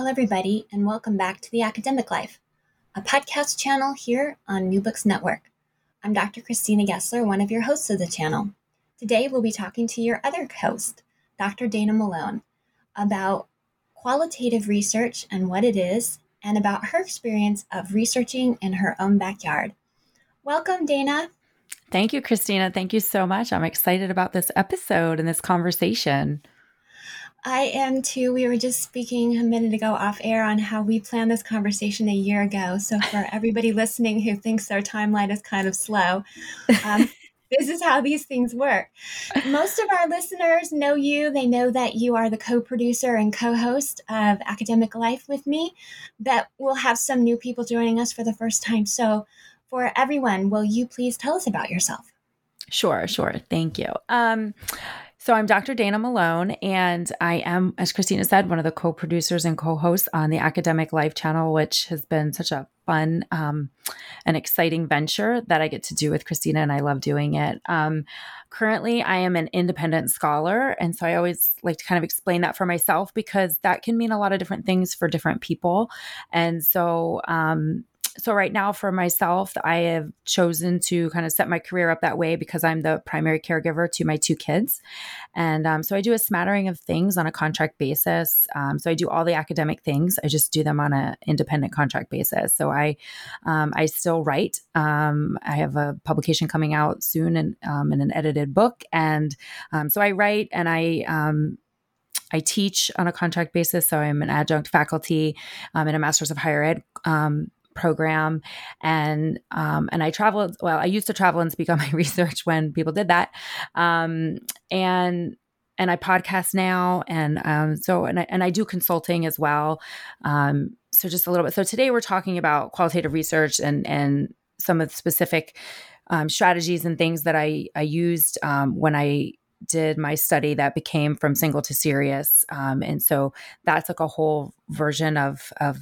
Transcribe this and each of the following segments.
Hello, everybody, and welcome back to The Academic Life, a podcast channel here on New Books Network. I'm Dr. Christina Gessler, one of your hosts of the channel. Today, we'll be talking to your other host, Dr. Dana Malone, about qualitative research and what it is, and about her experience of researching in her own backyard. Welcome, Dana. Thank you, Christina. Thank you so much. I'm excited about this episode and this conversation. I am too. We were just speaking a minute ago off air on how we planned this conversation a year ago. So, for everybody listening who thinks their timeline is kind of slow, um, this is how these things work. Most of our listeners know you. They know that you are the co producer and co host of Academic Life with me, but we'll have some new people joining us for the first time. So, for everyone, will you please tell us about yourself? Sure, sure. Thank you. Um, so I'm Dr. Dana Malone, and I am, as Christina said, one of the co-producers and co-hosts on the Academic Life channel, which has been such a fun um, and exciting venture that I get to do with Christina, and I love doing it. Um, currently, I am an independent scholar, and so I always like to kind of explain that for myself because that can mean a lot of different things for different people. And so, um, so right now for myself i have chosen to kind of set my career up that way because i'm the primary caregiver to my two kids. And um, so i do a smattering of things on a contract basis. Um, so i do all the academic things. I just do them on an independent contract basis. So i um, i still write. Um, i have a publication coming out soon and um, in an edited book. And um, so i write and i I teach on a contract basis, so I'm an adjunct faculty. Um, in a master's of higher ed um, program. And um, and I traveled well I used to travel and speak on my research when people did that. Um, and and I podcast now and um, so and I, and I do consulting as well. Um, so just a little bit so today we're talking about qualitative research and and some of the specific um, strategies and things that I I used um, when I did my study that became from single to serious. Um, and so that's like a whole version of of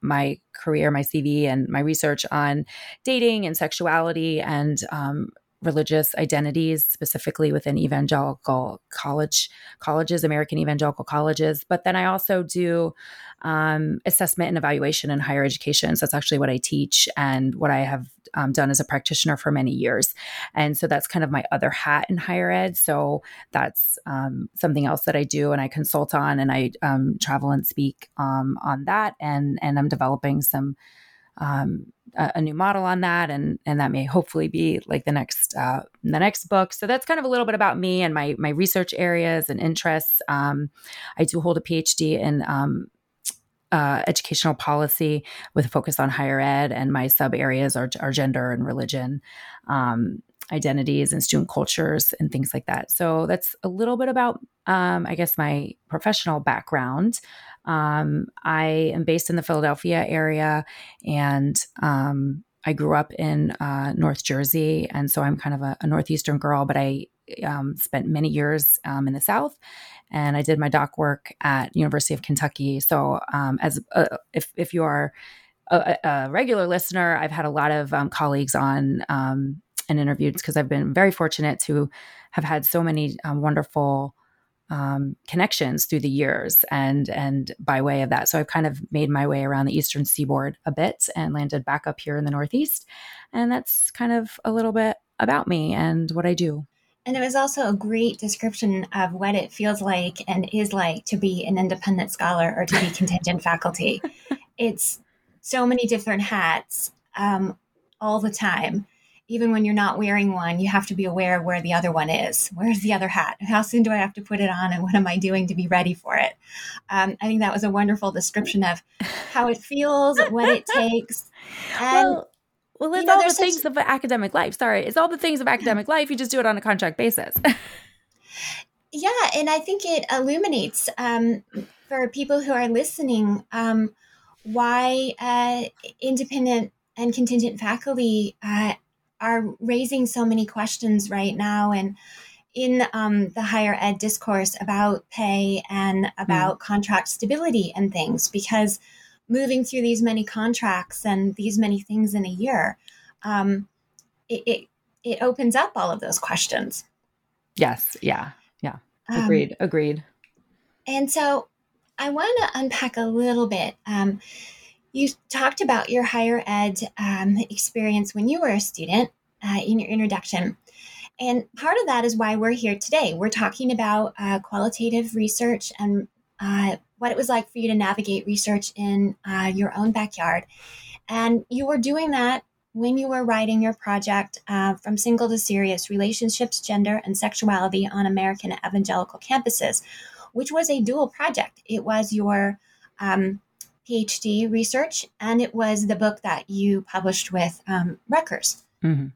my career, my CV, and my research on dating and sexuality and um, religious identities, specifically within evangelical college colleges, American evangelical colleges. But then I also do um, assessment and evaluation in higher education. So that's actually what I teach and what I have um, done as a practitioner for many years. And so that's kind of my other hat in higher ed. So that's um, something else that I do and I consult on and I um, travel and speak um, on that. And and I'm developing some um, a, a, new model on that, and and that may hopefully be like the next uh, the next book. So that's kind of a little bit about me and my my research areas and interests. Um, I do hold a PhD in um, uh, educational policy with a focus on higher ed, and my sub areas are, are gender and religion. Um, identities and student cultures and things like that. So that's a little bit about, um, I guess, my professional background. Um, I am based in the Philadelphia area and um, I grew up in uh, North Jersey. And so I'm kind of a, a Northeastern girl, but I um, spent many years um, in the South, and I did my doc work at University of Kentucky. So, um, as uh, if if you are a, a, regular listener, I've had a lot of um, colleagues on um, and interviewed because I've been very fortunate to have had so many um, wonderful um, connections through the years and and by way of that. So i've kind of made my way around the eastern seaboard a bit and landed back up here in the northeast. And that's kind of a little bit about me and what i do. And it was also a great description of what it feels like and is like to be an independent scholar or to be contingent faculty. It's so many different hats um, all the time even when you're not wearing one, you have to be aware of where the other one is. Where's the other hat? How soon do I have to put it on? And what am I doing to be ready for it? Um, I think that was a wonderful description of how it feels, what it takes. And, well, well, it's you know, all the things such... of academic life. Sorry, it's all the things of academic life. You just do it on a contract basis. yeah, and I think it illuminates um, for people who are listening um, why uh, independent and contingent faculty uh, are raising so many questions right now and in um, the higher ed discourse about pay and about mm. contract stability and things because moving through these many contracts and these many things in a year um, it, it, it opens up all of those questions. Yes. Yeah. Yeah. Um, agreed. Um, agreed. and so i want to unpack a little bit um, you talked about your higher ed um, experience when you were a student uh, in your introduction. And part of that is why we're here today. We're talking about uh, qualitative research and uh, what it was like for you to navigate research in uh, your own backyard. And you were doing that when you were writing your project uh, from single to serious relationships, gender, and sexuality on American evangelical campuses, which was a dual project. It was your um, PhD research, and it was the book that you published with um, Rutgers. Mm-hmm.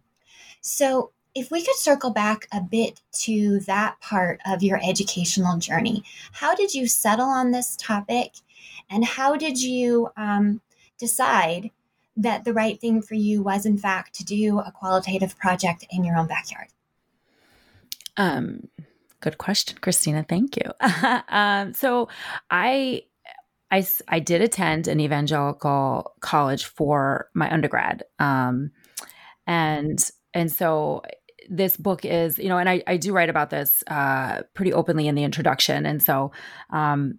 So, if we could circle back a bit to that part of your educational journey, how did you settle on this topic? And how did you um, decide that the right thing for you was, in fact, to do a qualitative project in your own backyard? Um, good question, Christina. Thank you. um, so, I I, I did attend an evangelical college for my undergrad. Um, and and so this book is you know and i, I do write about this uh, pretty openly in the introduction and so um,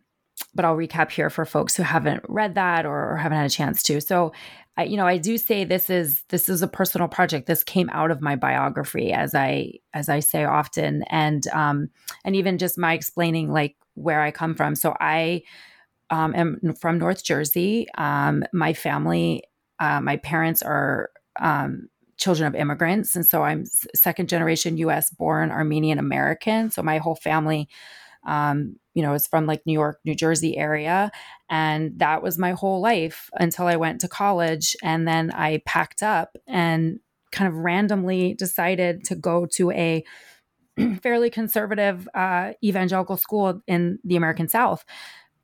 but i'll recap here for folks who haven't read that or, or haven't had a chance to so I, you know i do say this is this is a personal project this came out of my biography as i as i say often and um and even just my explaining like where i come from so i um, am from North Jersey. Um, my family, uh, my parents are um, children of immigrants. And so I'm second generation US born Armenian American. So my whole family, um, you know, is from like New York, New Jersey area. And that was my whole life until I went to college. And then I packed up and kind of randomly decided to go to a fairly conservative uh, evangelical school in the American South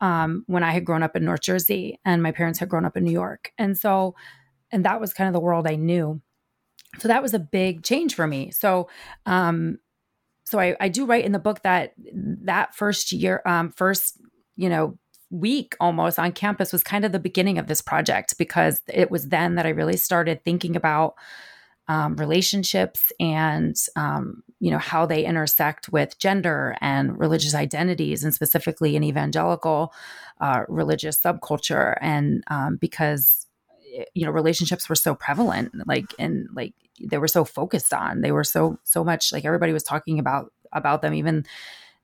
um, when I had grown up in North Jersey and my parents had grown up in New York. And so, and that was kind of the world I knew. So that was a big change for me. So, um, so I, I do write in the book that that first year, um, first, you know, week almost on campus was kind of the beginning of this project because it was then that I really started thinking about um, relationships and um, you know how they intersect with gender and religious identities and specifically in evangelical uh, religious subculture. And um, because you know relationships were so prevalent like and like they were so focused on they were so so much like everybody was talking about about them even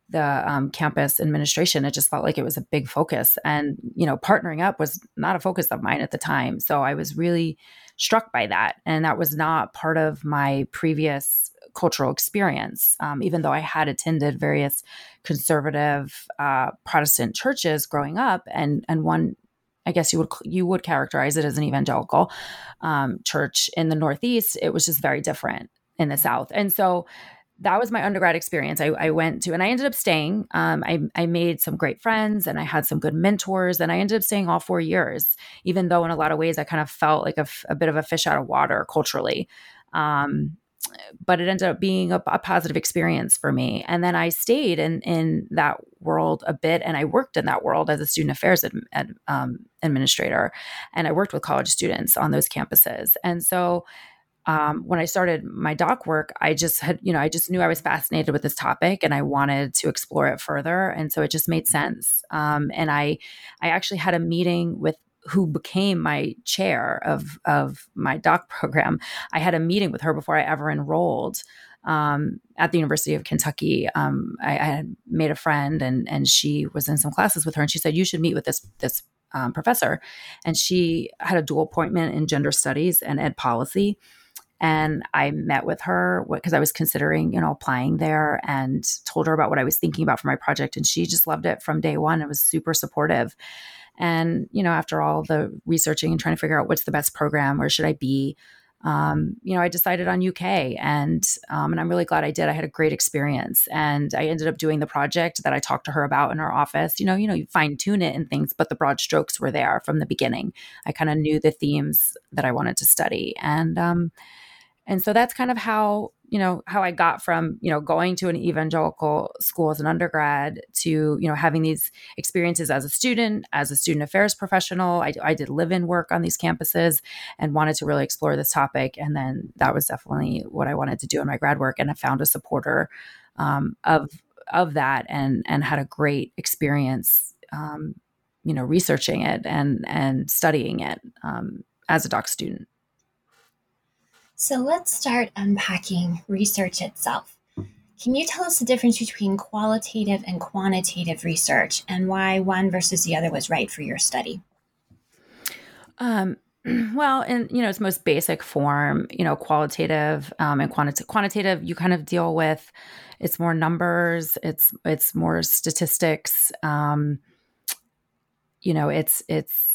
the um, campus administration it just felt like it was a big focus. And you know partnering up was not a focus of mine at the time. So i was really struck by that. And that was not part of my previous cultural experience um, even though i had attended various conservative uh, protestant churches growing up and and one I guess you would you would characterize it as an evangelical um, church in the Northeast. It was just very different in the South, and so that was my undergrad experience. I, I, went to, and I ended up staying. Um, I, I made some great friends and I had some good mentors, and I ended up staying all four years, even though in a lot of ways I kind of felt like a, a bit of a fish out of water culturally. Um, but it ended up being a, a, positive experience for me. And then I stayed in in that world a bit, and I worked in that world as a student affairs ad, ad, um, administrator, and I worked with college students on those campuses. And so, um, when I started my doc work, I just had, you know, I just knew I was fascinated with this topic, and I wanted to explore it further. And so it just made sense. Um, and I, I actually had a meeting with who became my chair of of my doc program. I had a meeting with her before I ever enrolled um, at the University of Kentucky. Um, I, I, had made a friend, and and she was in some classes with her, and she said you should meet with this this um, professor. And she had a dual appointment in gender studies and ed policy. And I met with her because I was considering, you know, applying there and told her about what I was thinking about for my project. And she just loved it from day one. It was super supportive. And, you know, after all the researching and trying to figure out what's the best program, where should I be, um, you know, I decided on UK, and um, and I'm really glad I did. I had a great experience, and I ended up doing the project that I talked to her about in her office. You know, you know, you fine tune it and things, but the broad strokes were there from the beginning. I kind of knew the themes that I wanted to study, and um, and so that's kind of how you know how i got from you know going to an evangelical school as an undergrad to you know having these experiences as a student as a student affairs professional. I, I did live in work on these campuses and wanted to really explore this topic. And then that was definitely what i wanted to do in my grad work and i found a supporter um, of of that and and had a great experience um, you know researching it and and studying it um, as a doc student so let's start unpacking research itself. Can you tell us the difference between qualitative and quantitative research and why one versus the other was right for your study? Um, well, in you know its most basic form, you know, qualitative um, and quantitative. Quantitative, you kind of deal with it's more numbers, it's it's more statistics. Um, you know, it's it's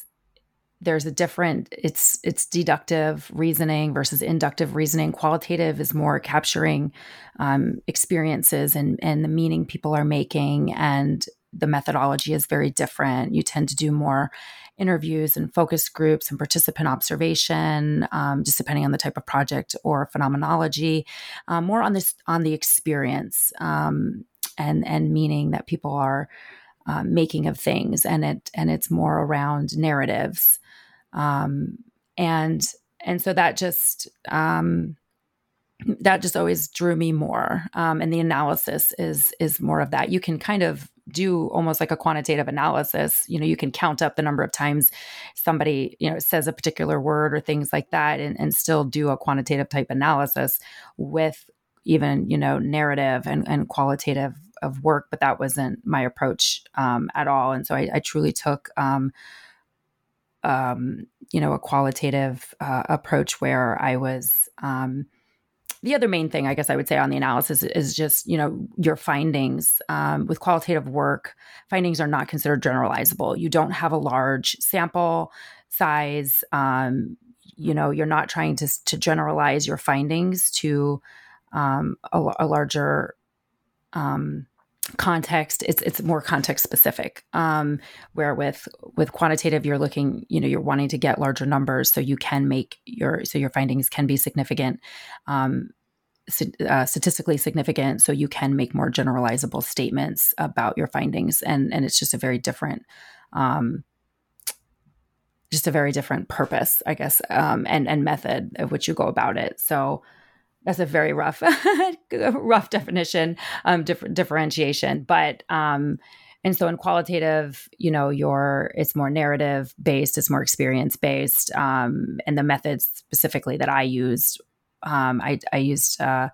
there's a different it's it's deductive reasoning versus inductive reasoning. Qualitative is more capturing um, experiences and and the meaning people are making and the methodology is very different. You tend to do more interviews and focus groups and participant observation um, just depending on the type of project or phenomenology um, more on this on the experience um, and and meaning that people are um, making of things. And it and it's more around narratives um, and and so that just um, that just always drew me more. Um, and the analysis is is more of that. You can kind of do almost like a quantitative analysis. You know you can count up the number of times somebody you know says a particular word or things like that and, and still do a quantitative type analysis with even you know narrative and, and qualitative of work but that wasn't my approach um, at all. And so i, I truly took um, um, you know, a qualitative uh, approach where I was. Um, the other main thing, I guess, I would say on the analysis is just you know your findings um, with qualitative work. Findings are not considered generalizable. You don't have a large sample size. Um, you know, you're not trying to to generalize your findings to um, a, a larger um, context it's it's more context specific um where with with quantitative you're looking you know you're wanting to get larger numbers so you can make your so your findings can be significant um uh, statistically significant so you can make more generalizable statements about your findings and and it's just a very different um just a very different purpose i guess um and and method of which you go about it. So that's a very rough rough definition um different differentiation but um and so in qualitative you know your it's more narrative based it's more experience based um and the methods specifically that i used um i i used uh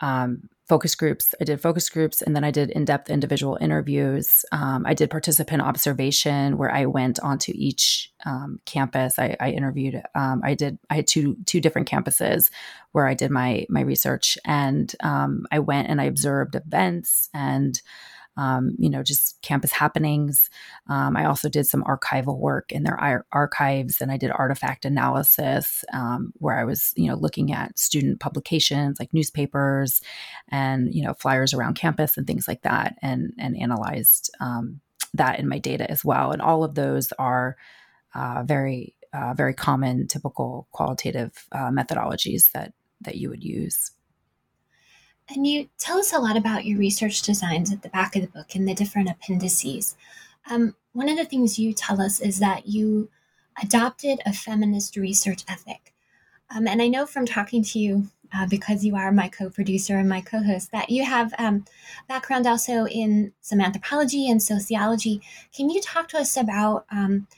um focus groups. I did focus groups and then I did in depth individual interviews. Um, I did participant observation where I went onto each um, campus. I, I interviewed. Um, I did. I had two two different campuses where I did my my research, and um, I went and I observed events and um, you know, just campus happenings. Um, I also did some archival work in their ar- archives, and I did artifact analysis um, where I was, you know, looking at student publications like newspapers and you know flyers around campus and things like that, and and analyzed um, that in my data as well. And all of those are uh, very uh, very common, typical qualitative uh, methodologies that that you would use. And you tell us a lot about your research designs at the back of the book and the different appendices. Um, one of the things you tell us is that you adopted a feminist research ethic. Um, and I know from talking to you, uh, because you are my co producer and my co host, that you have um, background also in some anthropology and sociology. Can you talk to us about um,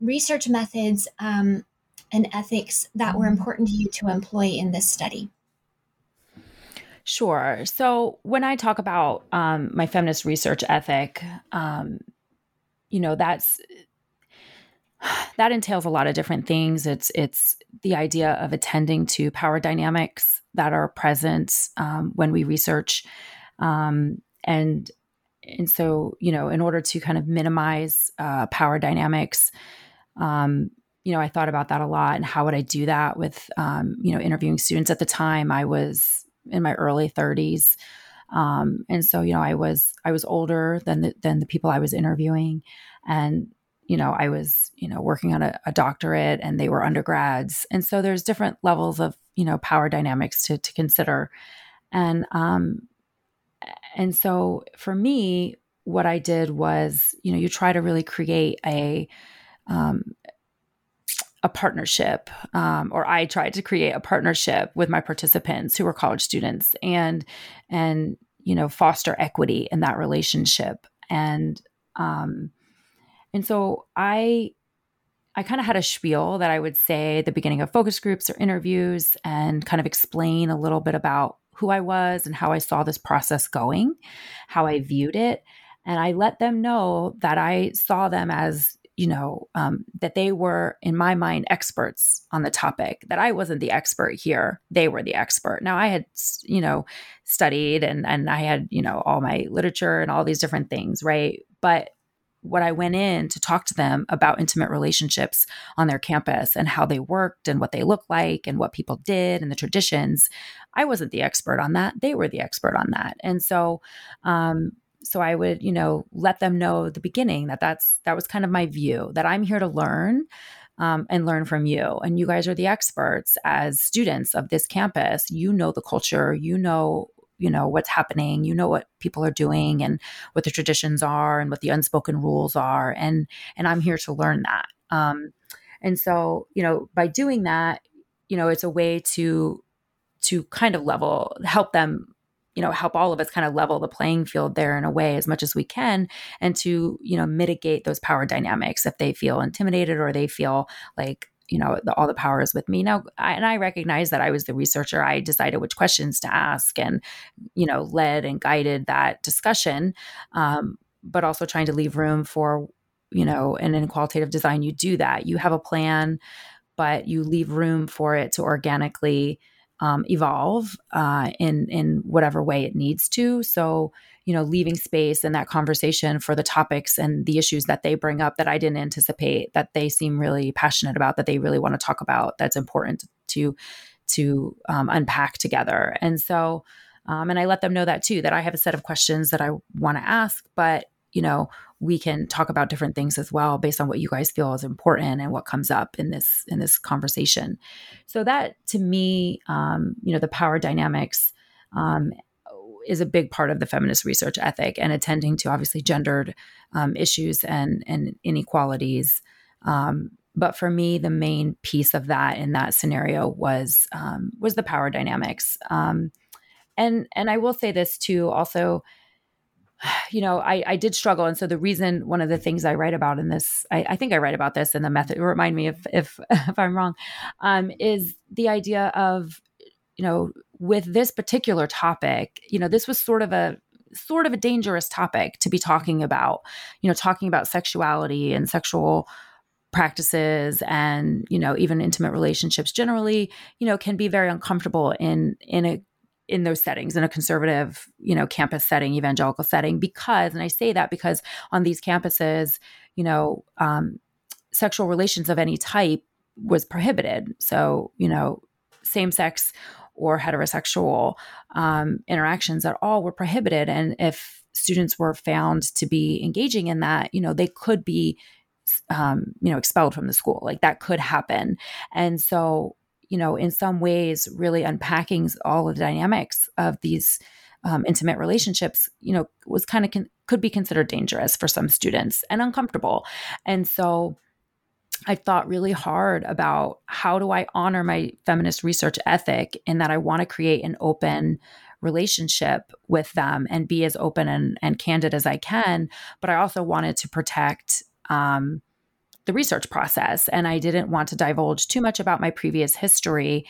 research methods um, and ethics that were mm-hmm. important to you to employ in this study? Sure. So when I talk about um, my feminist research ethic, um, you know, that's that entails a lot of different things. It's it's the idea of attending to power dynamics that are present um, when we research, um, and and so you know, in order to kind of minimize uh, power dynamics, um, you know, I thought about that a lot and how would I do that with um, you know interviewing students at the time. I was in my early 30s. Um, and so, you know, I was I was older than the, than the people I was interviewing, and you know, I was you know working on a, a doctorate, and they were undergrads, and so there's different levels of you know power dynamics to to consider, and um, and so for me, what I did was, you know, you try to really create a um, a partnership, um, or I tried to create a partnership with my participants who were college students, and and you know foster equity in that relationship, and um, and so I I kind of had a spiel that I would say at the beginning of focus groups or interviews, and kind of explain a little bit about who I was and how I saw this process going, how I viewed it, and I let them know that I saw them as you know, um, that they were, in my mind, experts on the topic, that I wasn't the expert here. They were the expert. Now, I had, you know, studied and, and I had, you know, all my literature and all these different things, right? But what I went in to talk to them about intimate relationships on their campus and how they worked and what they looked like and what people did and the traditions, I wasn't the expert on that. They were the expert on that. And so, um, so i would you know let them know at the beginning that that's that was kind of my view that i'm here to learn um, and learn from you. And you guys are the experts. As students of this campus you know the culture you know you know what's happening you know what people are doing and what the traditions are and what the unspoken rules are and and i'm here to learn that. Um, and so you know by doing that you know it's a way to to kind of level help them you know help all of us kind of level the playing field there in a way as much as we can and to you know mitigate those power dynamics if they feel intimidated or they feel like you know the, all the power is with me. Now I, and i recognize that i was the researcher. I decided which questions to ask and you know led and guided that discussion um, but also trying to leave room for you know and in qualitative design you do that. You have a plan but you leave room for it to organically um, evolve uh, in in whatever way it needs to. So you know, leaving space in that conversation for the topics and the issues that they bring up that I didn't anticipate that they seem really passionate about that they really want to talk about that's important to to um, unpack together. And so. Um, and I let them know that too, that I have a set of questions that I want to ask, but you know, we can talk about different things as well based on what you guys feel is important and what comes up in this in this conversation. So that to me, um, you know, the power dynamics um, is a big part of the feminist research ethic and attending to obviously gendered um, issues and and inequalities. Um, but for me, the main piece of that in that scenario was um, was the power dynamics. Um, and and I will say this too, also you know, I, I did struggle. And so the reason, one of the things I write about in this, I, I think I write about this in the method, remind me if, if, if I'm wrong, um, is the idea of, you know, with this particular topic, you know, this was sort of a, sort of a dangerous topic to be talking about, you know, talking about sexuality and sexual practices and you know even intimate relationships generally you know can be very uncomfortable in in a in those settings in a conservative you know campus setting evangelical setting because and i say that because on these campuses you know um, sexual relations of any type was prohibited. So you know same sex or heterosexual um, interactions at all were prohibited. And if students were found to be engaging in that you know they could be um, you know expelled from the school. Like that could happen. And so you know, in some ways, really unpacking all of the dynamics of these um, intimate relationships, you know, was kind of con- could be considered dangerous for some students and uncomfortable. And so I thought really hard about how do I honor my feminist research ethic in that I want to create an open relationship with them and be as open and, and candid as I can. But I also wanted to protect um, the research process. And I didn't want to divulge too much about my previous history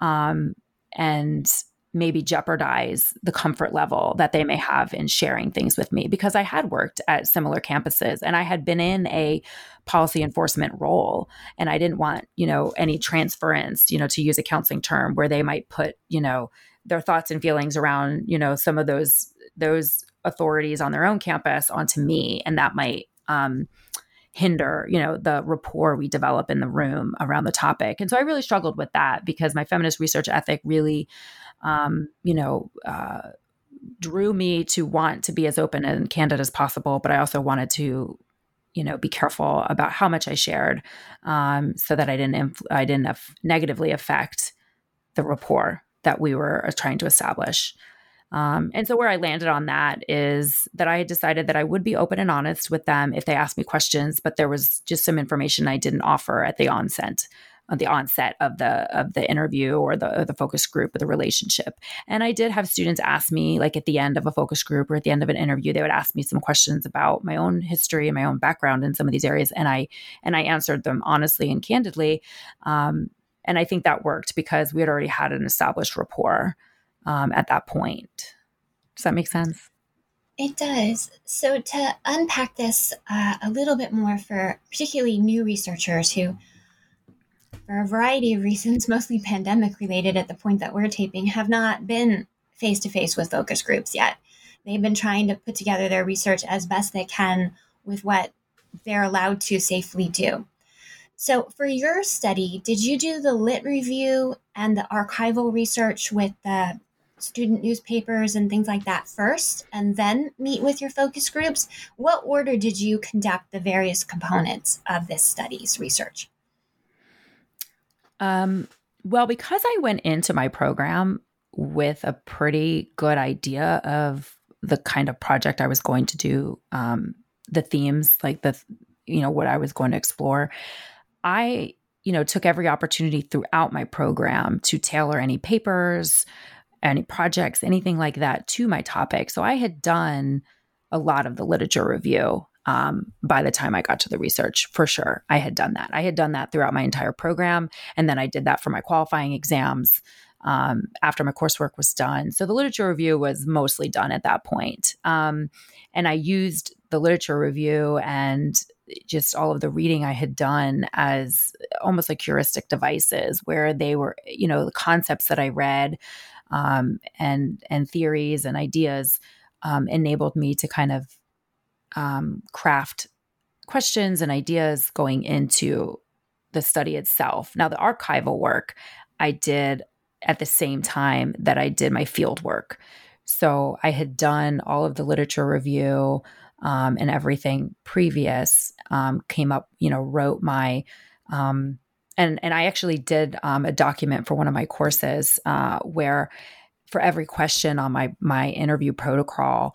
um, and maybe jeopardize the comfort level that they may have in sharing things with me because I had worked at similar campuses and I had been in a policy enforcement role and I didn't want, you know, any transference, you know, to use a counseling term where they might put, you know, their thoughts and feelings around, you know, some of those those authorities on their own campus onto me and that might um hinder you know the rapport we develop in the room around the topic. And so i really struggled with that because my feminist research ethic really um, you know uh, drew me to want to be as open and candid as possible but i also wanted to you know be careful about how much i shared um, so that i didn't inf- i didn't af- negatively affect the rapport that we were uh, trying to establish um, and so where I landed on that is that I had decided that I would be open and honest with them if they asked me questions, but there was just some information I didn't offer at the onset the onset of the of the interview or the or the focus group or the relationship. And I did have students ask me, like at the end of a focus group or at the end of an interview, they would ask me some questions about my own history and my own background in some of these areas, and I and I answered them honestly and candidly. Um, and I think that worked because we had already had an established rapport um, at that point. Does that make sense? It does. So, to unpack this uh, a little bit more for particularly new researchers who, for a variety of reasons, mostly pandemic related at the point that we're taping, have not been face to face with focus groups yet. They've been trying to put together their research as best they can with what they're allowed to safely do. So, for your study, did you do the lit review and the archival research with the student newspapers and things like that first and then meet with your focus groups? What order did you conduct the various components of this study's research? Um, well, because I went into my program with a pretty good idea of the kind of project I was going to do, um, the themes, like the, you know, what I was going to explore, I, you know, took every opportunity throughout my program to tailor any papers, any projects, anything like that to my topic. So I had done a lot of the literature review um, by the time I got to the research, for sure. I had done that. I had done that throughout my entire program. And then I did that for my qualifying exams um, after my coursework was done. So the literature review was mostly done at that point. Um, and I used the literature review and just all of the reading I had done as almost like heuristic devices where they were, you know, the concepts that I read um, and and theories and ideas um, enabled me to kind of um, craft questions and ideas going into the study itself. Now, the archival work I did at the same time that I did my field work. So I had done all of the literature review um, and everything previous, um, came up, you know, wrote my um, and and I actually did um, a document for one of my courses uh, where for every question on my my interview protocol,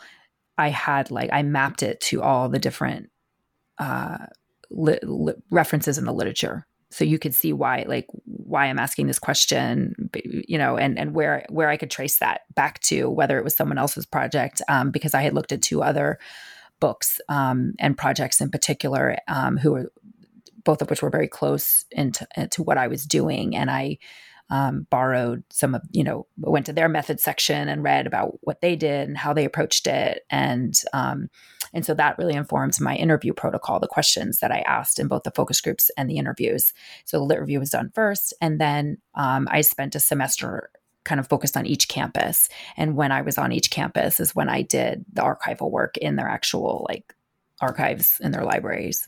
I had like I mapped it to all the different uh, li- li- references in the literature, so you could see why like why I'm asking this question, you know, and and where where I could trace that back to whether it was someone else's project, um, because I had looked at two other books um, and projects in particular um, who were both of which were very close into to what I was doing. And I um, borrowed some of, you know, went to their method section and read about what they did and how they approached it. And, um, and so that really informed my interview protocol, the questions that I asked in both the focus groups and the interviews. So the lit review was done first. And then um, I spent a semester kind of focused on each campus. And when I was on each campus is when I did the archival work in their actual like archives in their libraries.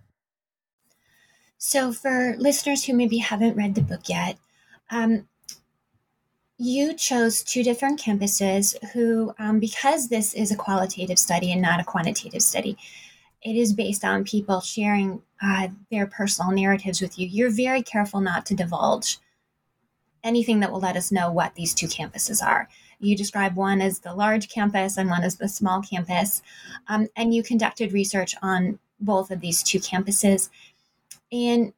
So, for listeners who maybe haven't read the book yet, um, you chose two different campuses who, um, because this is a qualitative study and not a quantitative study, it is based on people sharing uh, their personal narratives with you. You're very careful not to divulge anything that will let us know what these two campuses are. You describe one as the large campus and one as the small campus. Um, and you conducted research on both of these two campuses. And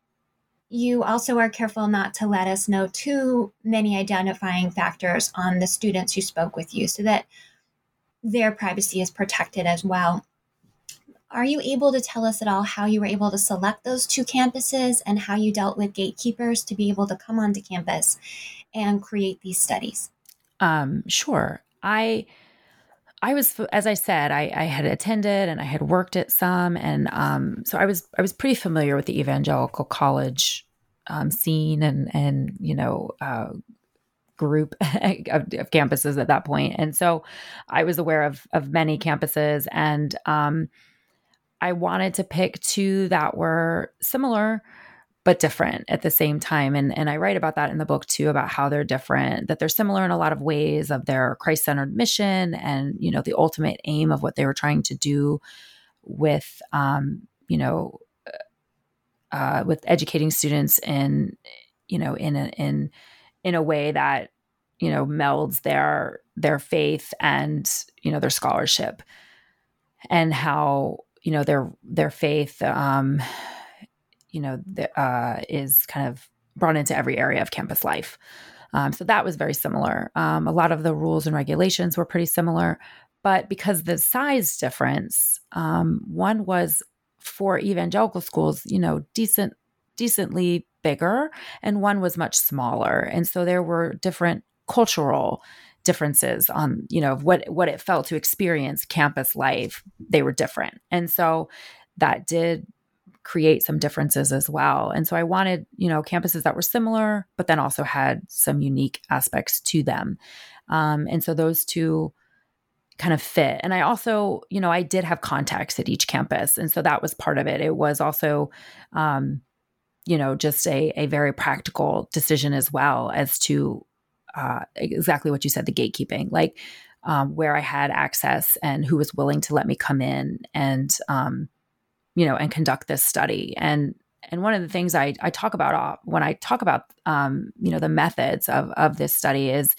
you also are careful not to let us know too many identifying factors on the students who spoke with you so that their privacy is protected as well. Are you able to tell us at all how you were able to select those two campuses and how you dealt with gatekeepers to be able to come onto campus and create these studies? Um, sure. I I was, as I said, I, I, had attended and I had worked at some, and um, so I was I was pretty familiar with the evangelical college um, scene and and you know uh, group of, of, campuses at that point, and so I was aware of of many campuses, and um, I wanted to pick two that were similar but different at the same time. And, and I write about that in the book too, about how they're different, that they're similar in a lot of ways of their Christ-centered mission and, you know, the ultimate aim of what they were trying to do with, um, you know, uh, uh with educating students in, you know, in a, in, in a way that, you know, melds their, their faith and, you know, their scholarship and how, you know their their faith um you know the, uh is kind of brought into every area of campus life. Um, so that was very similar. Um, a lot of the rules and regulations were pretty similar but because the size difference um, one was for evangelical schools you know decent decently bigger and one was much smaller. And so there were different cultural differences on you know what what it felt to experience campus life. They were different. And so that did create some differences as well. And so i wanted you know campuses that were similar but then also had some unique aspects to them. Um, and so those two kind of fit. And i also you know i did have contacts at each campus and so that was part of it. It was also um, you know just a, a very practical decision as well as to uh, exactly what you said the gatekeeping like um, where i had access and who was willing to let me come in and um, you know and conduct this study. And and one of the things i, I talk about uh, when i talk about um, you know the methods of of this study is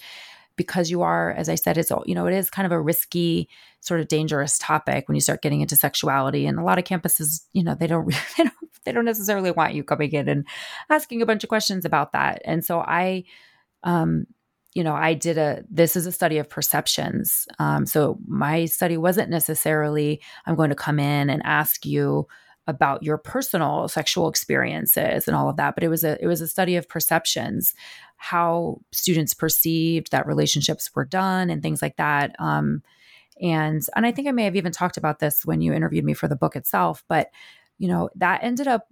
because you are as i said it's you know it is kind of a risky sort of dangerous topic when you start getting into sexuality. And a lot of campuses you know they don't they don't, they don't necessarily want you coming in and asking a bunch of questions about that. And so i um, you know, I did a, this is a study of perceptions. Um, so my study wasn't necessarily, I'm going to come in and ask you about your personal sexual experiences and all of that, but it was a, it was a study of perceptions, how students perceived that relationships were done and things like that. Um, and, and I think I may have even talked about this when you interviewed me for the book itself, but you know, that ended up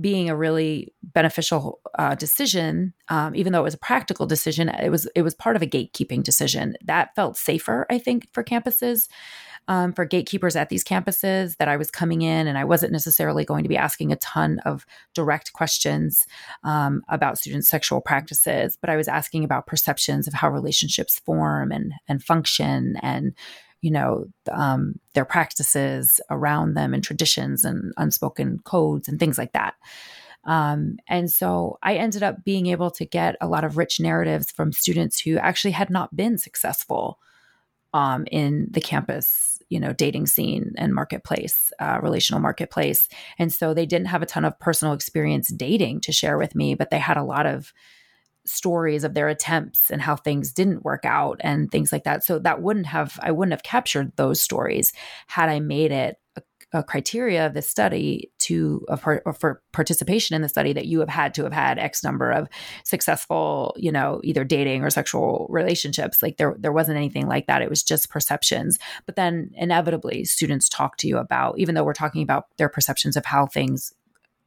being a really beneficial uh, decision, um, even though it was a practical decision, it was it was part of a gatekeeping decision that felt safer, I think, for campuses, um, for gatekeepers at these campuses. That I was coming in and I wasn't necessarily going to be asking a ton of direct questions um, about students' sexual practices, but I was asking about perceptions of how relationships form and and function and you know um, their practices around them and traditions and unspoken codes and things like that. Um, and so i ended up being able to get a lot of rich narratives from students who actually had not been successful um, in the campus you know dating scene and marketplace uh, relational marketplace. And so they didn't have a ton of personal experience dating to share with me but they had a lot of stories of their attempts and how things didn't work out and things like that so that wouldn't have i wouldn't have captured those stories had i made it a a criteria of the study to of, for participation in the study that you have had to have had X number of successful, you know, either dating or sexual relationships. Like there, there wasn't anything like that. It was just perceptions. But then inevitably, students talk to you about, even though we're talking about their perceptions of how things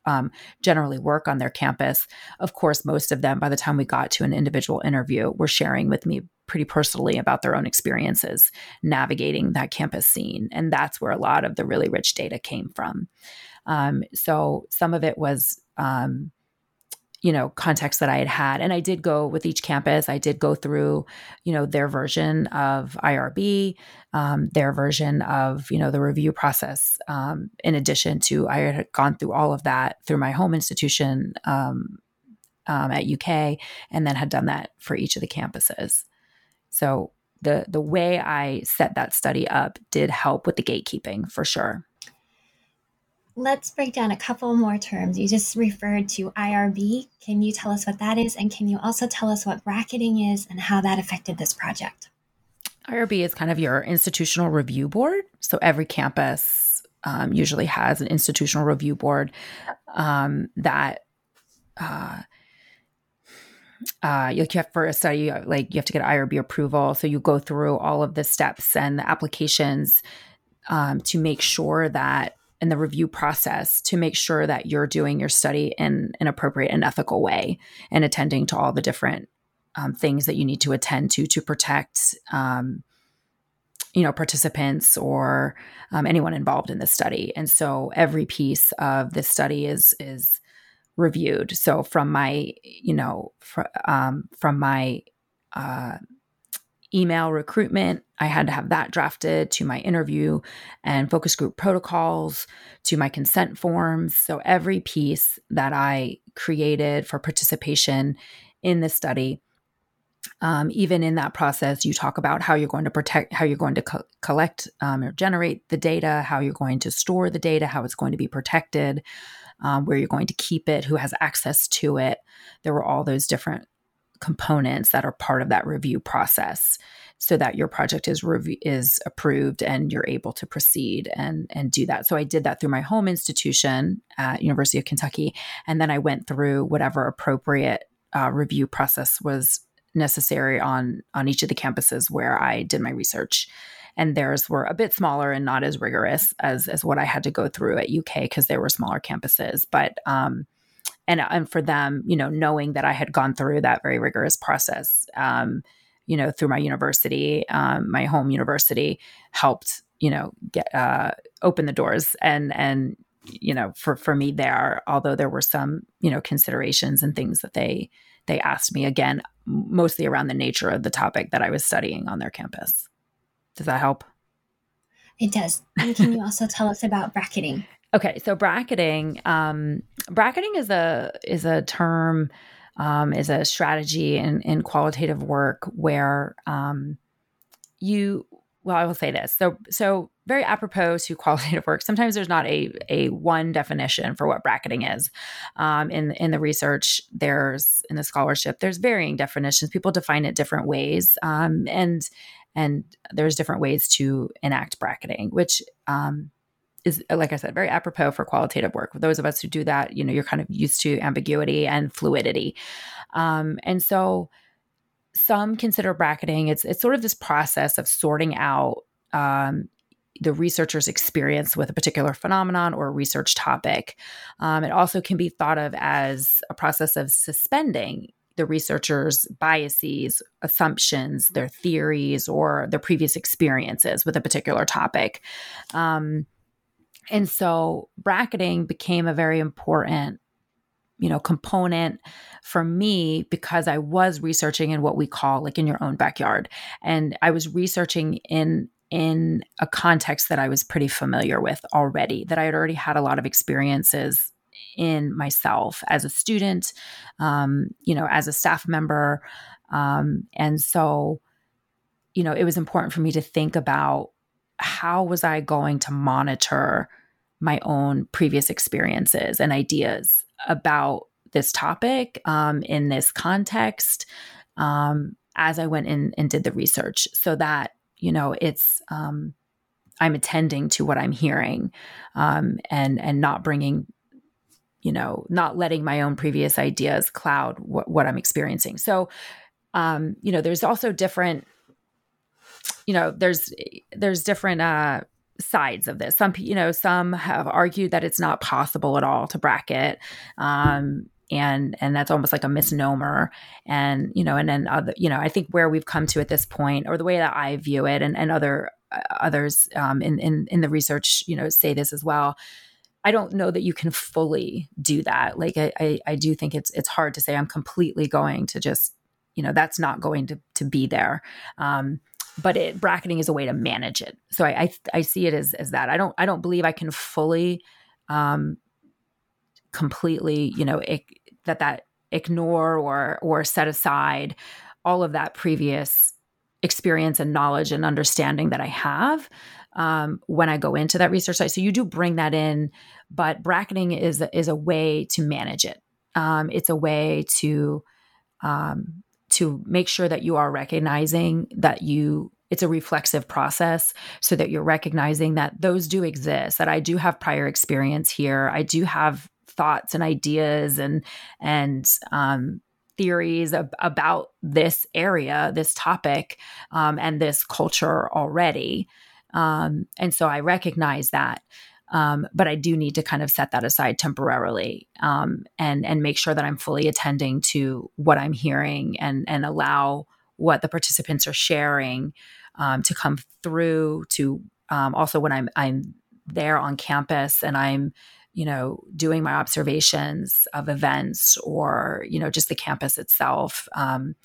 um, generally work on their campus. Of course, most of them, by the time we got to an individual interview, were sharing with me pretty personally about their own experiences navigating that campus scene. And that's where a lot of the really rich data came from. Um, so some of it was um, you know context that i had had. And i did go with each campus. I did go through you know their version of irb um, their version of you know the review process um, in addition to i had gone through all of that through my home institution um, um at uk and then had done that for each of the campuses. So the the way i set that study up did help with the gatekeeping for sure Let's break down a couple more terms. You just referred to IRB. Can you tell us what that is? And can you also tell us what bracketing is and how that affected this project? IRB is kind of your institutional review board. So every campus um, usually has an institutional review board um, that. Uh, uh, you have for a study, like you have to get IRB approval. So you go through all of the steps and the applications um, to make sure that in the review process to make sure that you're doing your study in an appropriate and ethical way and attending to all the different um, things that you need to attend to to protect um, you know participants or um, anyone involved in the study. And so every piece of this study is is reviewed. So from my you know fr- um, from my uh, email recruitment. I had to have that drafted to my interview and focus group protocols, to my consent forms. So every piece that I created for participation in the study. Um, even in that process, you talk about how you're going to protect, how you're going to co- collect um, or generate the data, how you're going to store the data, how it's going to be protected, um, where you're going to keep it, who has access to it. There were all those different components that are part of that review process so that your project is rev- is approved and you're able to proceed and and do that. So I did that through my home institution at University of Kentucky and then I went through whatever appropriate uh, review process was necessary on on each of the campuses where I did my research and theirs were a bit smaller and not as rigorous as as what I had to go through at UK because they were smaller campuses but um and and for them, you know, knowing that I had gone through that very rigorous process, um, you know, through my university, um, my home university, helped you know get uh, open the doors and and you know for for me there, although there were some you know considerations and things that they they asked me again, mostly around the nature of the topic that I was studying on their campus. Does that help? It does. And can you also tell us about bracketing? Okay, so bracketing, um, bracketing is a is a term, um, is a strategy in in qualitative work where um, you. Well, I will say this. So, so very apropos to qualitative work. Sometimes there's not a a one definition for what bracketing is. Um, in in the research, there's in the scholarship, there's varying definitions. People define it different ways, um, and and there's different ways to enact bracketing, which um, is like I said, very apropos for qualitative work. For those of us who do that, you know, you're kind of used to ambiguity and fluidity. Um, and so some consider bracketing, it's it's sort of this process of sorting out um, the researcher's experience with a particular phenomenon or research topic. Um, it also can be thought of as a process of suspending the researcher's biases, assumptions, their theories, or their previous experiences with a particular topic. Um, and so bracketing became a very important you know component for me because i was researching in what we call like in your own backyard. And i was researching in in a context that i was pretty familiar with already that i had already had a lot of experiences in myself as a student um, you know as a staff member. Um, and so you know it was important for me to think about how was I going to monitor my own previous experiences and ideas about this topic um, in this context um, as I went in and did the research so that, you know, it's, um, I'm attending to what I'm hearing um, and, and not bringing, you know, not letting my own previous ideas cloud wh- what I'm experiencing. So, um, you know, there's also different, you know, there's, there's different, uh, sides of this. Some, you know, some have argued that it's not possible at all to bracket. Um, and and that's almost like a misnomer and you know and then other you know i think where we've come to at this point or the way that i view it and, and other uh, others um, in, in in the research you know say this as well I don't know that you can fully do that. Like I, I, I, do think it's it's hard to say I'm completely going to just, you know, that's not going to to be there. Um, but it bracketing is a way to manage it. So I I, I see it as as that. I don't I don't believe I can fully um, completely, you know, that that ignore or or set aside all of that previous experience and knowledge and understanding that I have um, when I go into that research site. So you do bring that in, but bracketing is is a way to manage it. Um, it's a way to um, to make sure that you are recognizing that you it's a reflexive process so that you're recognizing that those do exist that i do have prior experience here i do have thoughts and ideas and and um, theories ab- about this area, this topic, um, and this culture already. Um, and so I recognize that. Um, but I do need to kind of set that aside temporarily um, and and make sure that I'm fully attending to what I'm hearing and and allow what the participants are sharing um, to come through. To um, also when I'm I'm there on campus and I'm you know, doing my observations of events or, you know, just the campus itself, um,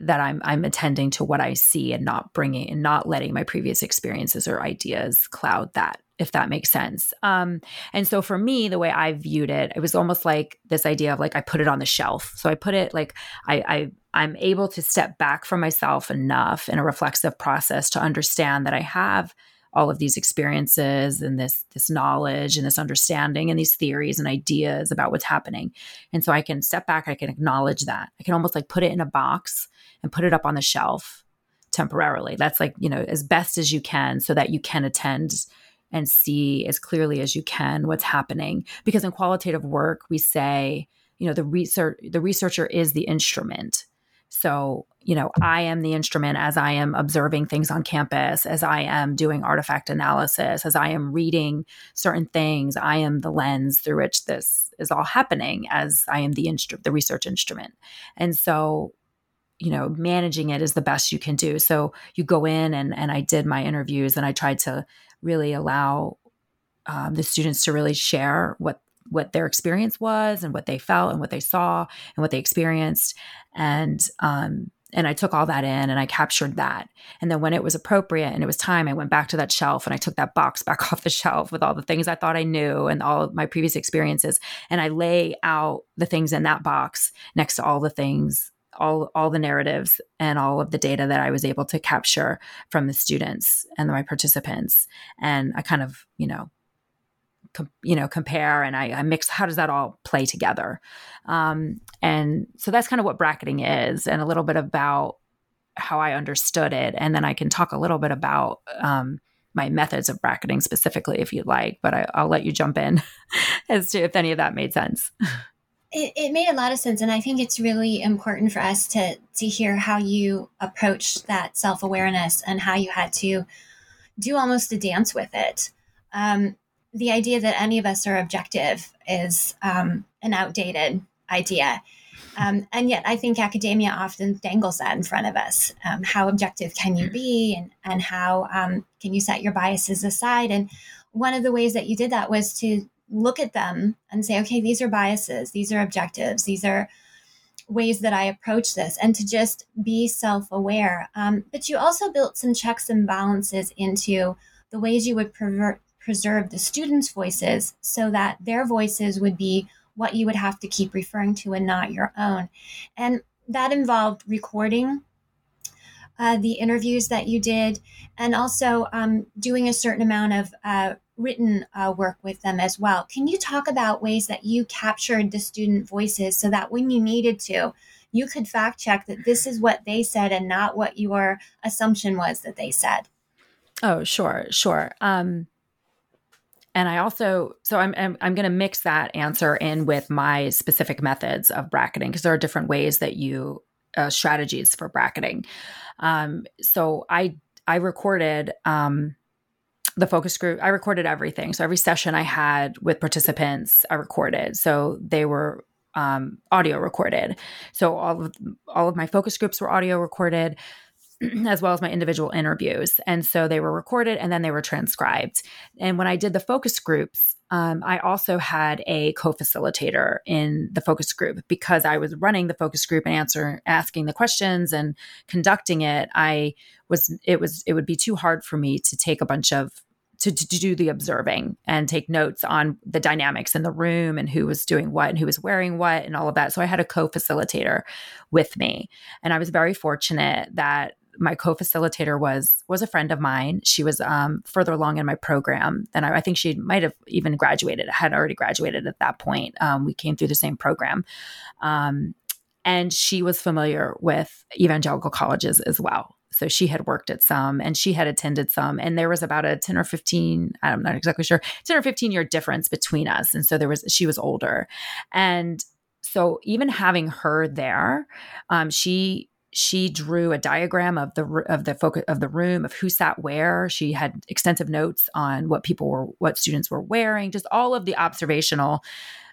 that I'm I'm attending to what I see and not bringing and not letting my previous experiences or ideas cloud that if that makes sense. Um, and so for me, the way I viewed it, it was almost like this idea of like I put it on the shelf. So I put it like I, I I'm able to step back from myself enough in a reflexive process to understand that I have all of these experiences and this this knowledge and this understanding and these theories and ideas about what's happening and so i can step back i can acknowledge that i can almost like put it in a box and put it up on the shelf temporarily that's like you know as best as you can so that you can attend and see as clearly as you can what's happening because in qualitative work we say you know the research the researcher is the instrument so, you know, I am the instrument as I am observing things on campus, as I am doing artifact analysis, as I am reading certain things. I am the lens through which this is all happening as I am the instru- the research instrument. And so, you know, managing it is the best you can do. So you go in and and I did my interviews and I tried to really allow um, the students to really share what what their experience was and what they felt and what they saw and what they experienced and um and I took all that in and I captured that. And then when it was appropriate and it was time, I went back to that shelf and I took that box back off the shelf with all the things I thought I knew and all my previous experiences. And I lay out the things in that box next to all the things, all, all the narratives and all of the data that I was able to capture from the students and my participants. And I kind of, you know, com- you know compare and I, I, mix how does that all play together? Um, and so that's kind of what bracketing is and a little bit about how i understood it. And then i can talk a little bit about um, my methods of bracketing specifically if you'd like but I, will let you jump in as to if any of that made sense it, it made a lot of sense and i think it's really important for us to to hear how you approach that self-awareness and how you had to do almost a dance with it um, the idea that any of us are objective is um, an outdated idea. Um, and yet, I think academia often dangles that in front of us. Um, how objective can you be, and, and how um, can you set your biases aside? And one of the ways that you did that was to look at them and say, okay, these are biases, these are objectives, these are ways that I approach this, and to just be self aware. Um, but you also built some checks and balances into the ways you would pervert, preserve the students' voices so that their voices would be what you would have to keep referring to and not your own. And that involved recording uh, the interviews that you did, and also um, doing a certain amount of uh, written uh, work with them as well. Can you talk about ways that you captured the student voices so that when you needed to, you could fact check that this is what they said and not what your assumption was that they said? Oh, sure, sure. Um, and I also, so I'm I'm, I'm going to mix that answer in with my specific methods of bracketing because there are different ways that you uh, strategies for bracketing. Um, so I I recorded um, the focus group. I recorded everything. So every session I had with participants, I recorded. So they were um, audio recorded. So all of all of my focus groups were audio recorded. as well as my individual interviews. And so they were recorded and then they were transcribed. And when I did the focus groups, um, I also had a co-facilitator in the focus group because I was running the focus group and answer asking the questions and conducting it. I was it was it would be too hard for me to take a bunch of to, to, do the observing and take notes on the dynamics in the room and who was doing what and who was wearing what and all of that. So I had a co facilitator with me. And I was very fortunate that my co-facilitator was was a friend of mine. She was um, further along in my program than I, I, think she might have even graduated. Had already graduated at that point. Um, we came through the same program, um, and she was familiar with evangelical colleges as well. So she had worked at some, and she had attended some, and there was about a ten or fifteen. I'm not exactly sure, ten or fifteen year difference between us, and so there was she was older, and so even having her there, um, she she drew a diagram of the of the focus of the room of who sat where. She had extensive notes on what people were what students were wearing just all of the observational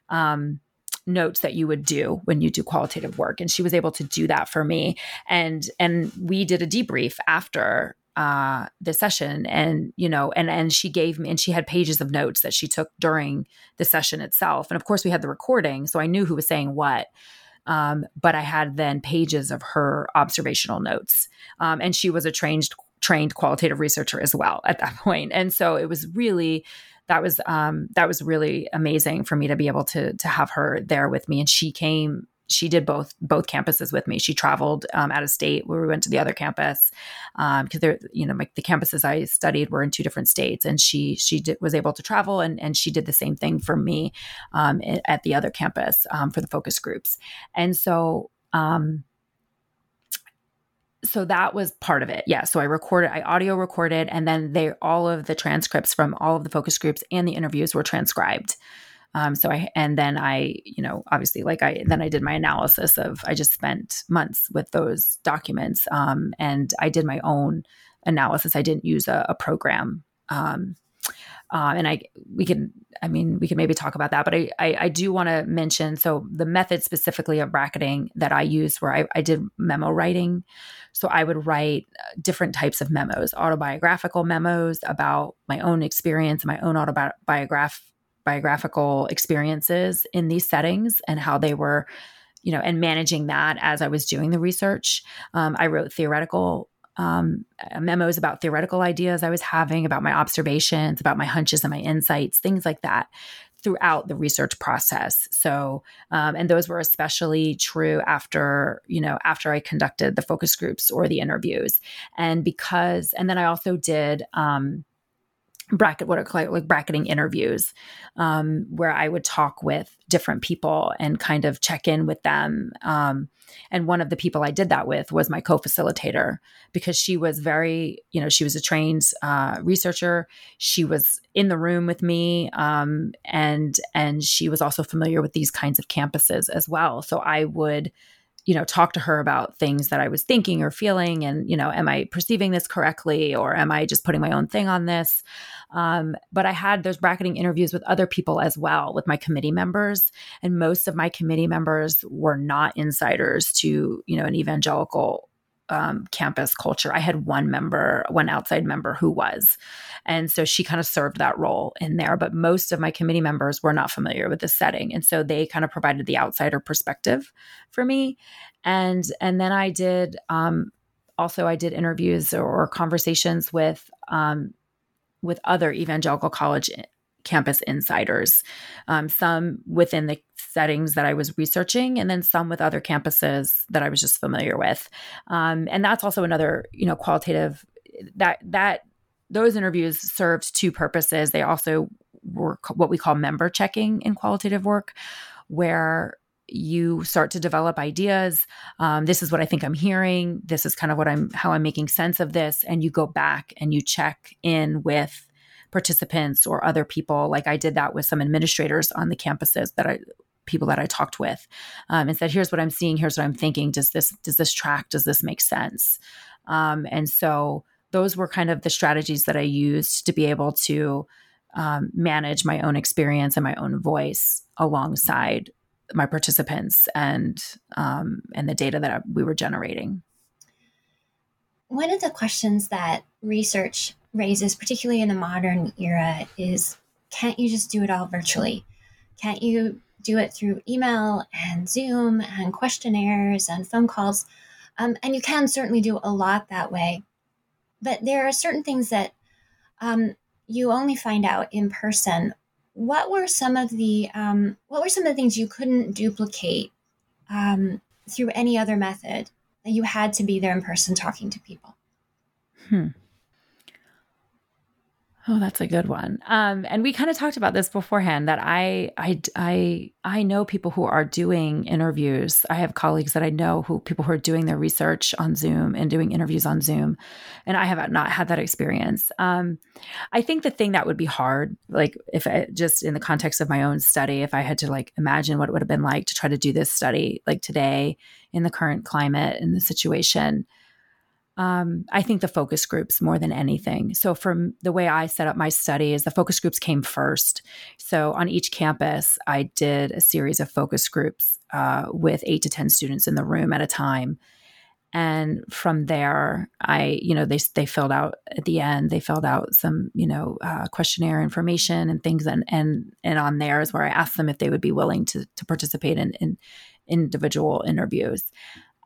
um, notes that you would do when you do qualitative work. And she was able to do that for me. And and we did a debrief after uh the session and you know and and she gave me and she had pages of notes that she took during the session itself. And of course we had the recording so i knew who was saying what um, but I had then pages of her observational notes. Um, and she was a trained trained qualitative researcher as well at that point. And so it was really that was um, that was really amazing for me to be able to to have her there with me. And she came she did both both campuses with me. She traveled um, out of state where we went to the other campus because um, there, you know, the campuses I studied were in two different states, and she she did, was able to travel, and and she did the same thing for me um, at the other campus um, for the focus groups, and so. Um, so that was part of it. Yeah. So I recorded, I audio recorded, and then they all of the transcripts from all of the focus groups and the interviews were transcribed. Um, so I, and then I, you know, obviously, like I, then I did my analysis of, I just spent months with those documents um, and I did my own analysis. I didn't use a, a program. Um, uh, and I, we can, I mean, we can maybe talk about that, but I, I, I do want to mention, so the method specifically of bracketing that I used where I, I did memo writing. So I would write uh, different types of memos, autobiographical memos about my own experience, my own autobiograph biographical experiences in these settings and how they were you know and managing that as i was doing the research. Um, i wrote theoretical um, memos about theoretical ideas i was having about my observations about my hunches and my insights things like that throughout the research process. So um, and those were especially true after you know after i conducted the focus groups or the interviews. And because and then i also did um, bracket what are like bracketing interviews um, where i would talk with different people and kind of check in with them um, and one of the people i did that with was my co-facilitator because she was very you know she was a trained uh, researcher. She was in the room with me um, and and she was also familiar with these kinds of campuses as well. So i would you know talk to her about things that i was thinking or feeling and you know am i perceiving this correctly or am i just putting my own thing on this? Um, but i had those bracketing interviews with other people as well with my committee members and most of my committee members were not insiders to you know an evangelical um, campus culture. I had one member, one outside member who was. And so she kind of served that role in there. But most of my committee members were not familiar with the setting. And so they kind of provided the outsider perspective for me. And and then I did um, also I did interviews or conversations with um, with other evangelical college campus insiders, um, some within the settings that I was researching, and then some with other campuses that I was just familiar with. Um, and that's also another, you know, qualitative that that those interviews served two purposes. They also were what we call member checking in qualitative work, where you start to develop ideas um, this is what i think i'm hearing this is kind of what i'm how i'm making sense of this and you go back and you check in with participants or other people. Like I did that with some administrators on the campuses that I people that I talked with um, and said, here's what I'm seeing, here's what I'm thinking. Does this does this track? Does this make sense? Um, and so those were kind of the strategies that I used to be able to um, manage my own experience and my own voice alongside my participants and um, and the data that we were generating. One of the questions that research raises, particularly in the modern era, is can't you just do it all virtually? Can't you do it through email and Zoom and questionnaires and phone calls? Um, and you can certainly do a lot that way. But there are certain things that um, you only find out in person. What were some of the um, what were some of the things you couldn't duplicate um, through any other method that you had to be there in person talking to people? Hmm. Oh, that's a good one. Um, and we kind of talked about this beforehand that I, I, I, I know people who are doing interviews. I have colleagues that I know who people who are doing their research on Zoom and doing interviews on Zoom, and I have not had that experience. Um, I think the thing that would be hard, like if I, just in the context of my own study, if I had to like imagine what it would have been like to try to do this study like today in the current climate and the situation um, I think the focus groups more than anything. So, from the way I set up my study, is the focus groups came first. So, on each campus, I did a series of focus groups uh, with eight to 10 students in the room at a time. And from there, I, you know, they, they filled out at the end, they filled out some, you know, uh, questionnaire information and things. And, and, and on there is where I asked them if they would be willing to, to participate in, in individual interviews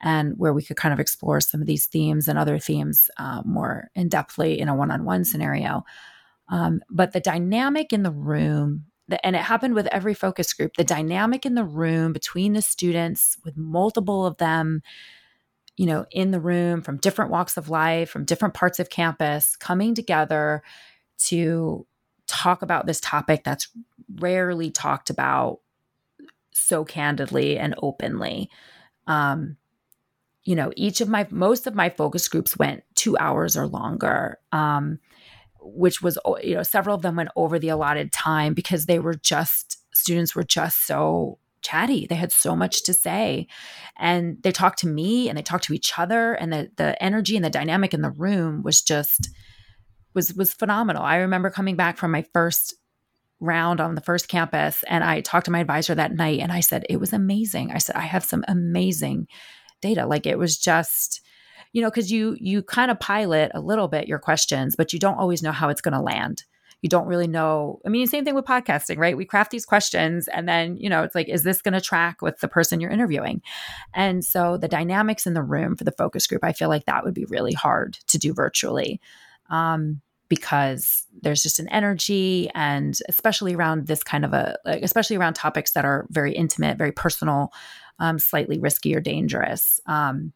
and where we could kind of explore some of these themes and other themes uh, more in depthly in a one-on-one scenario. Um, but the dynamic in the room and it happened with every focus group the dynamic in the room between the students with multiple of them you know in the room from different walks of life from different parts of campus coming together to talk about this topic that's rarely talked about so candidly and openly. Um, you know, each of my most of my focus groups went two hours or longer. Um, which was you know several of them went over the allotted time because they were just students were just so chatty. They had so much to say. And they talked to me and they talked to each other and the the energy and the dynamic in the room was just was was phenomenal. I remember coming back from my first round on the first campus and i talked to my advisor that night and i said it was amazing. I said i have some amazing data. Like it was just, you know, because you you kind of pilot a little bit your questions, but you don't always know how it's going to land. You don't really know. I mean, same thing with podcasting, right? We craft these questions and then, you know, it's like, is this going to track with the person you're interviewing? And so the dynamics in the room for the focus group, I feel like that would be really hard to do virtually. Um, because there's just an energy and especially around this kind of a like, especially around topics that are very intimate very personal um, slightly risky or dangerous, um,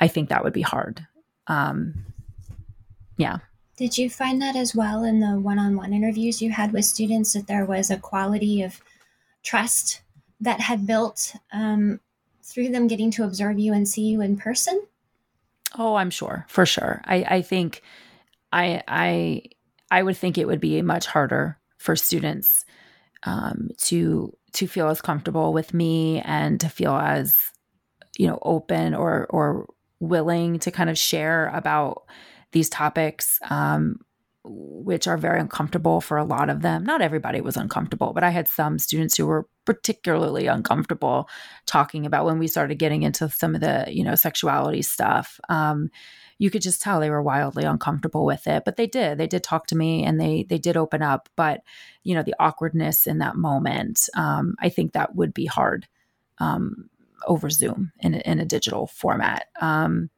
I think that would be hard. Um, yeah. Did you find that as well in the one on one interviews you had with students that there was a quality of trust that had built um, through them getting to observe you and see you in person? Oh, I'm sure, for sure. I, I think I I I would think it would be much harder for students um, to to feel as comfortable with me and to feel as you know open or or willing to kind of share about these topics um, which are very uncomfortable for a lot of them. Not everybody was uncomfortable but i had some students who were particularly uncomfortable talking about when we started getting into some of the you know sexuality stuff. Um, you could just tell they were wildly uncomfortable with it but they did they did talk to me and they they did open up but you know the awkwardness in that moment um, i think that would be hard um, over zoom in, in a digital format um,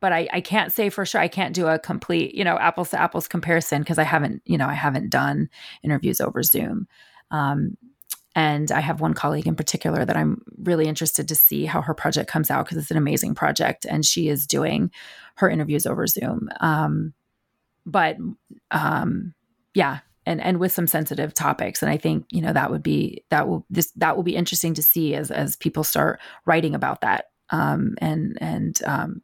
but I, I can't say for sure. I can't do a complete, you know, apples to apples comparison because I haven't, you know, I haven't done interviews over Zoom. Um, and I have one colleague in particular that I'm really interested to see how her project comes out because it's an amazing project and she is doing her interviews over Zoom. Um, but um, yeah, and and with some sensitive topics, and I think you know that would be that will this that will be interesting to see as as people start writing about that um, and and um,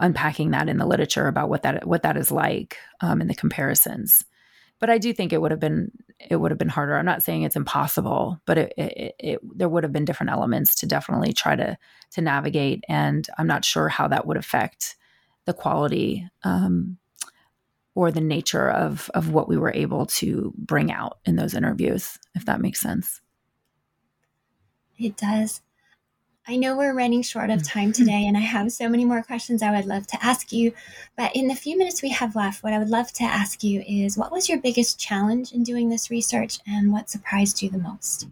unpacking that in the literature about what that what that is like um, in the comparisons but I do think it would have been it would have been harder. I'm not saying it's impossible, but it, it, it, there would have been different elements to definitely try to to navigate, and I'm not sure how that would affect the quality um, or the nature of of what we were able to bring out in those interviews, if that makes sense. It does. I know we're running short of time mm-hmm. today, and I have so many more questions I would love to ask you. But in the few minutes we have left, what I would love to ask you is what was your biggest challenge in doing this research, and what surprised you the most?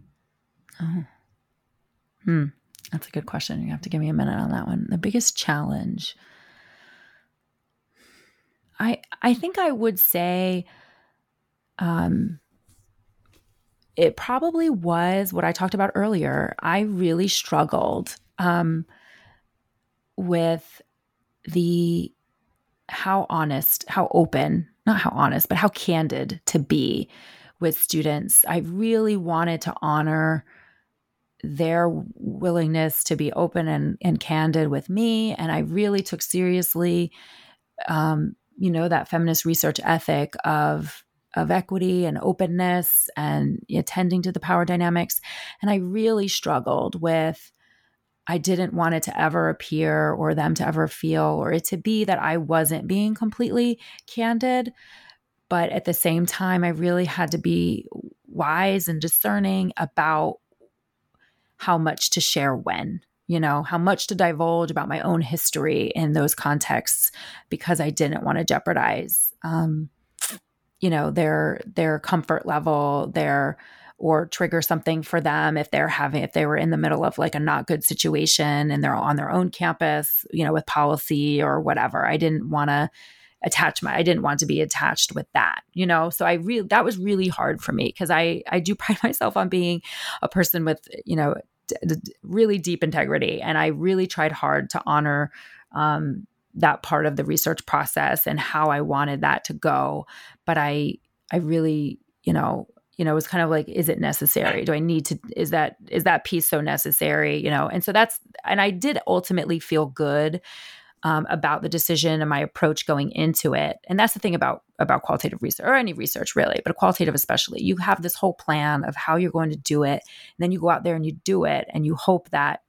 Oh. Hmm. That's a good question. You have to give me a minute on that one. The biggest challenge. I I think I would say um it probably was what I talked about earlier. I really struggled um, with the how honest, how open, not how honest, but how candid to be with students. I really wanted to honor their willingness to be open and, and candid with me. And I really took seriously, um, you know, that feminist research ethic of of equity and openness and attending to the power dynamics. And I really struggled with I didn't want it to ever appear or them to ever feel or it to be that I wasn't being completely candid. But at the same time, I really had to be wise and discerning about how much to share when, you know, how much to divulge about my own history in those contexts because I didn't want to jeopardize um, you know their their comfort level their or trigger something for them if they're having if they were in the middle of like a not good situation and they're on their own campus you know with policy or whatever. I didn't want to attach my i didn't want to be attached with that you know? So i really that was really hard for me because i i do pride myself on being a person with you know d- d- really deep integrity and i really tried hard to honor um that part of the research process and how I wanted that to go. But I I really, you know, you know, it was kind of like, is it necessary? Do I need to is that is that piece so necessary? You know, and so that's and I did ultimately feel good um, about the decision and my approach going into it. And that's the thing about about qualitative research or any research really, but qualitative especially. You have this whole plan of how you're going to do it, and then you go out there and you do it, and you hope that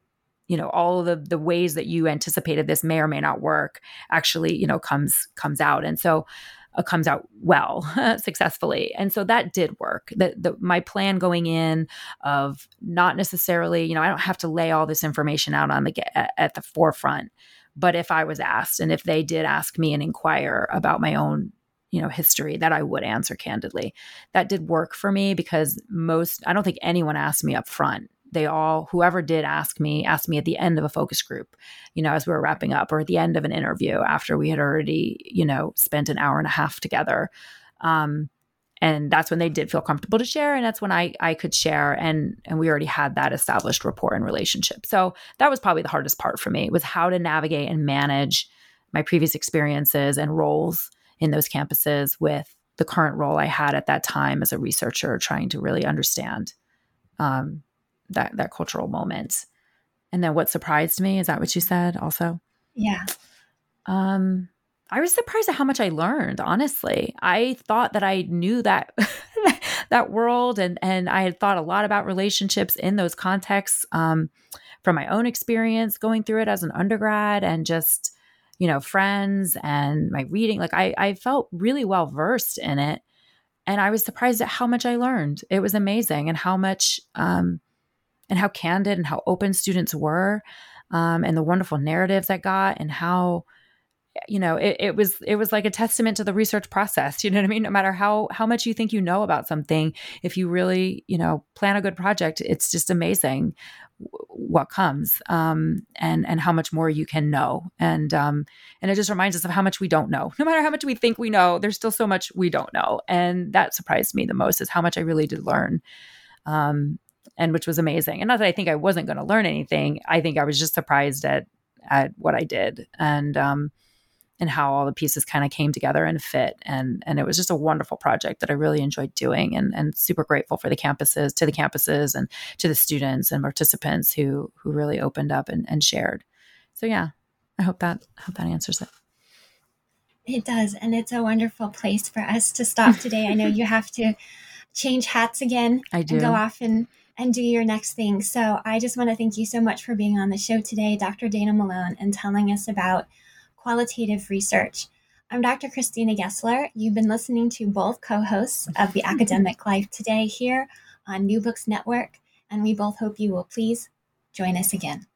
you know all the the ways that you anticipated this may or may not work actually you know comes comes out. And so uh, comes out well successfully. And so that did work. That my plan going in of not necessarily you know i don't have to lay all this information out on the at, at the forefront but if i was asked and if they did ask me and inquire about my own you know history that i would answer candidly. That did work for me because most i don't think anyone asked me up front they all whoever did ask me asked me at the end of a focus group you know as we were wrapping up or at the end of an interview after we had already you know spent an hour and a half together. Um, and that's when they did feel comfortable to share and that's when i i could share and and we already had that established rapport and relationship. So that was probably the hardest part for me was how to navigate and manage my previous experiences and roles in those campuses with the current role i had at that time as a researcher trying to really understand um, that that cultural moment. And then what surprised me is that what you said also? Yeah. Um I was surprised at how much I learned, honestly. I thought that I knew that that world and and I had thought a lot about relationships in those contexts um, from my own experience going through it as an undergrad and just you know friends and my reading like I I felt really well versed in it and I was surprised at how much I learned. It was amazing and how much um, and how candid and how open students were um, and the wonderful narratives I got and how you know it, it, was it was like a testament to the research process you know what i mean? No matter how how much you think you know about something if you really you know plan a good project it's just amazing what comes um, and and how much more you can know. And um, and it just reminds us of how much we don't know. No matter how much we think we know there's still so much we don't know. And that surprised me the most is how much i really did learn um, and which was amazing and not that i think i wasn't going to learn anything i think i was just surprised at at what i did and um, and how all the pieces kind of came together and fit. And and it was just a wonderful project that I really enjoyed doing and and super grateful for the campuses, to the campuses and to the students and participants who who really opened up and, and shared. So yeah, I hope that I hope that answers it. It does. And it's a wonderful place for us to stop today. I know you have to change hats again I do. and go off and and do your next thing. So I just want to thank you so much for being on the show today, Dr. Dana Malone, and telling us about qualitative research. I'm Dr. Christina Gessler. You've been listening to both co hosts of the Academic Life today here on New Books Network, and we both hope you will please join us again.